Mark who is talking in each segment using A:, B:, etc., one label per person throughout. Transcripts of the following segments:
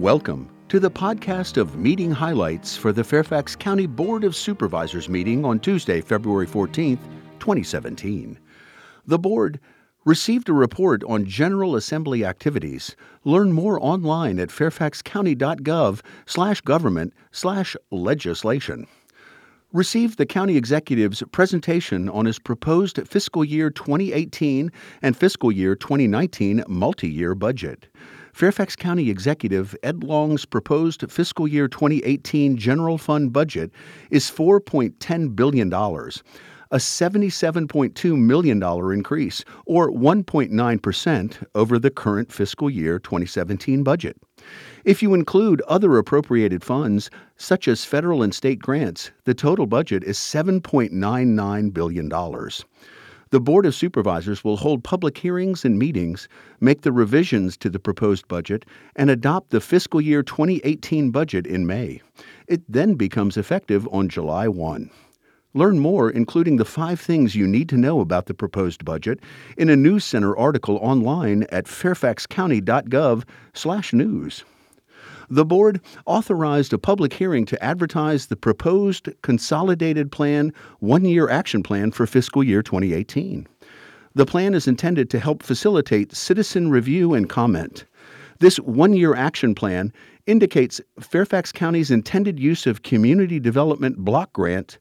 A: Welcome to the podcast of meeting highlights for the Fairfax County Board of Supervisors meeting on Tuesday, February 14th, 2017. The board received a report on General Assembly activities. Learn more online at fairfaxcounty.gov slash government slash legislation received the county executive's presentation on his proposed fiscal year 2018 and fiscal year 2019 multi year budget. Fairfax County Executive Ed Long's proposed fiscal year 2018 general fund budget is $4.10 billion, a $77.2 million increase, or 1.9% over the current fiscal year 2017 budget. If you include other appropriated funds, such as federal and state grants, the total budget is $7.99 billion. The Board of Supervisors will hold public hearings and meetings, make the revisions to the proposed budget, and adopt the fiscal year 2018 budget in May. It then becomes effective on July 1. Learn more, including the five things you need to know about the proposed budget, in a News Center article online at fairfaxcounty.gov/news. The board authorized a public hearing to advertise the proposed Consolidated Plan one year action plan for fiscal year 2018. The plan is intended to help facilitate citizen review and comment. This one year action plan indicates Fairfax County's intended use of Community Development Block Grant,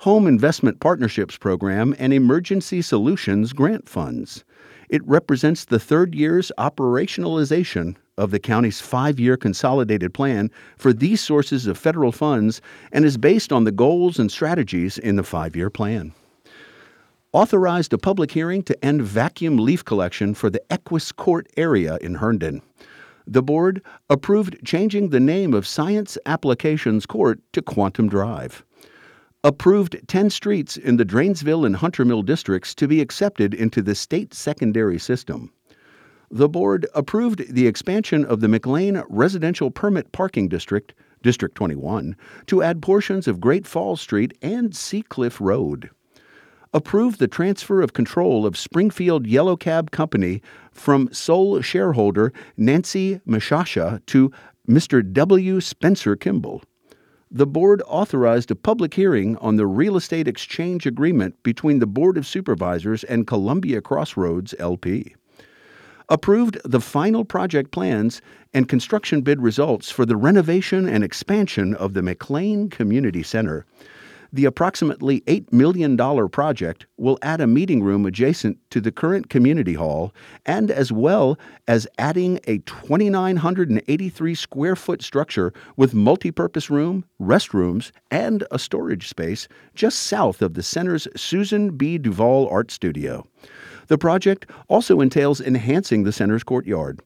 A: Home Investment Partnerships Program, and Emergency Solutions Grant Funds. It represents the third year's operationalization of the county's five year consolidated plan for these sources of federal funds and is based on the goals and strategies in the five year plan. Authorized a public hearing to end vacuum leaf collection for the Equus Court area in Herndon. The board approved changing the name of Science Applications Court to Quantum Drive approved 10 streets in the Dranesville and Hunter Mill districts to be accepted into the state secondary system. The board approved the expansion of the McLean Residential Permit Parking District, District 21, to add portions of Great Falls Street and Seacliff Road. Approved the transfer of control of Springfield Yellow Cab Company from sole shareholder Nancy Mashasha to Mr. W. Spencer Kimball the board authorized a public hearing on the real estate exchange agreement between the Board of Supervisors and Columbia Crossroads LP. Approved the final project plans and construction bid results for the renovation and expansion of the McLean Community Center the approximately $8 million project will add a meeting room adjacent to the current community hall and as well as adding a 2,983 square foot structure with multipurpose room, restrooms, and a storage space just south of the center's Susan B. Duval Art Studio. The project also entails enhancing the center's courtyard.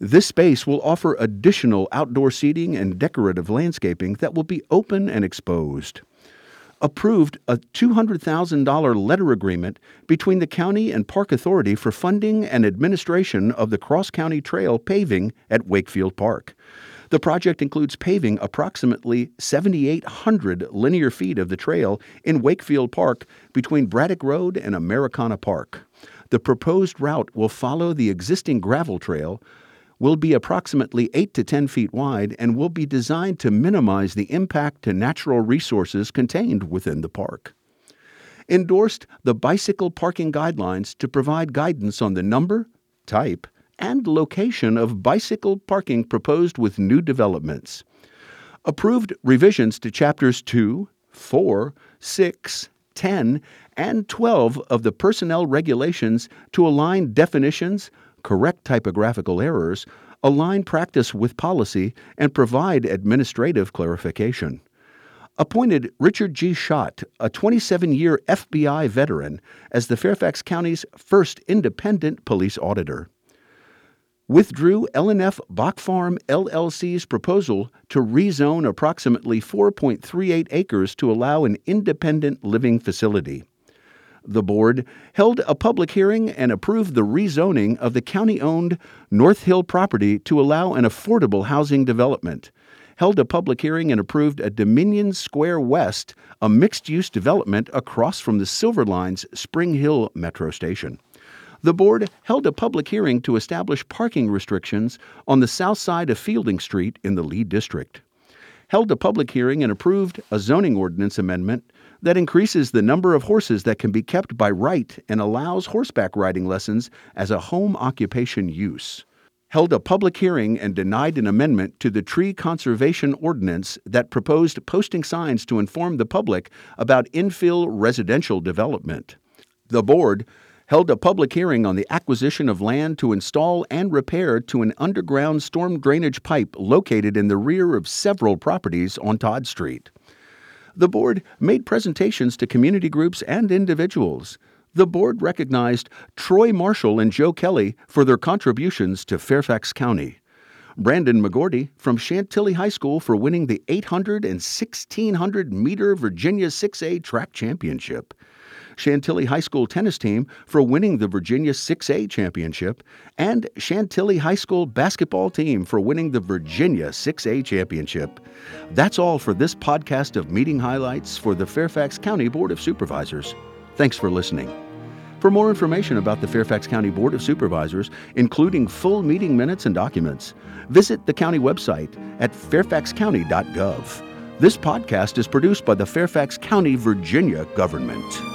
A: This space will offer additional outdoor seating and decorative landscaping that will be open and exposed approved a $200,000 letter agreement between the county and Park Authority for funding and administration of the Cross County Trail paving at Wakefield Park. The project includes paving approximately 7,800 linear feet of the trail in Wakefield Park between Braddock Road and Americana Park. The proposed route will follow the existing gravel trail will be approximately 8 to 10 feet wide and will be designed to minimize the impact to natural resources contained within the park. Endorsed the bicycle parking guidelines to provide guidance on the number, type, and location of bicycle parking proposed with new developments. Approved revisions to chapters 2, 4, 6, 10, and 12 of the personnel regulations to align definitions, correct typographical errors, align practice with policy, and provide administrative clarification. Appointed Richard G. Schott, a 27 year FBI veteran, as the Fairfax County's first independent police auditor. Withdrew L&F Bach Farm LLC's proposal to rezone approximately 4.38 acres to allow an independent living facility. The board held a public hearing and approved the rezoning of the county owned North Hill property to allow an affordable housing development. Held a public hearing and approved a Dominion Square West, a mixed use development across from the Silver Line's Spring Hill Metro Station. The board held a public hearing to establish parking restrictions on the south side of Fielding Street in the Lee District. Held a public hearing and approved a zoning ordinance amendment that increases the number of horses that can be kept by right and allows horseback riding lessons as a home occupation use. Held a public hearing and denied an amendment to the tree conservation ordinance that proposed posting signs to inform the public about infill residential development. The board held a public hearing on the acquisition of land to install and repair to an underground storm drainage pipe located in the rear of several properties on Todd Street. The board made presentations to community groups and individuals. The board recognized Troy Marshall and Joe Kelly for their contributions to Fairfax County. Brandon McGordy from Chantilly High School for winning the 800 and 1600 meter Virginia 6A track championship. Chantilly High School tennis team for winning the Virginia 6A championship, and Chantilly High School basketball team for winning the Virginia 6A championship. That's all for this podcast of meeting highlights for the Fairfax County Board of Supervisors. Thanks for listening. For more information about the Fairfax County Board of Supervisors, including full meeting minutes and documents, visit the county website at fairfaxcounty.gov. This podcast is produced by the Fairfax County, Virginia government.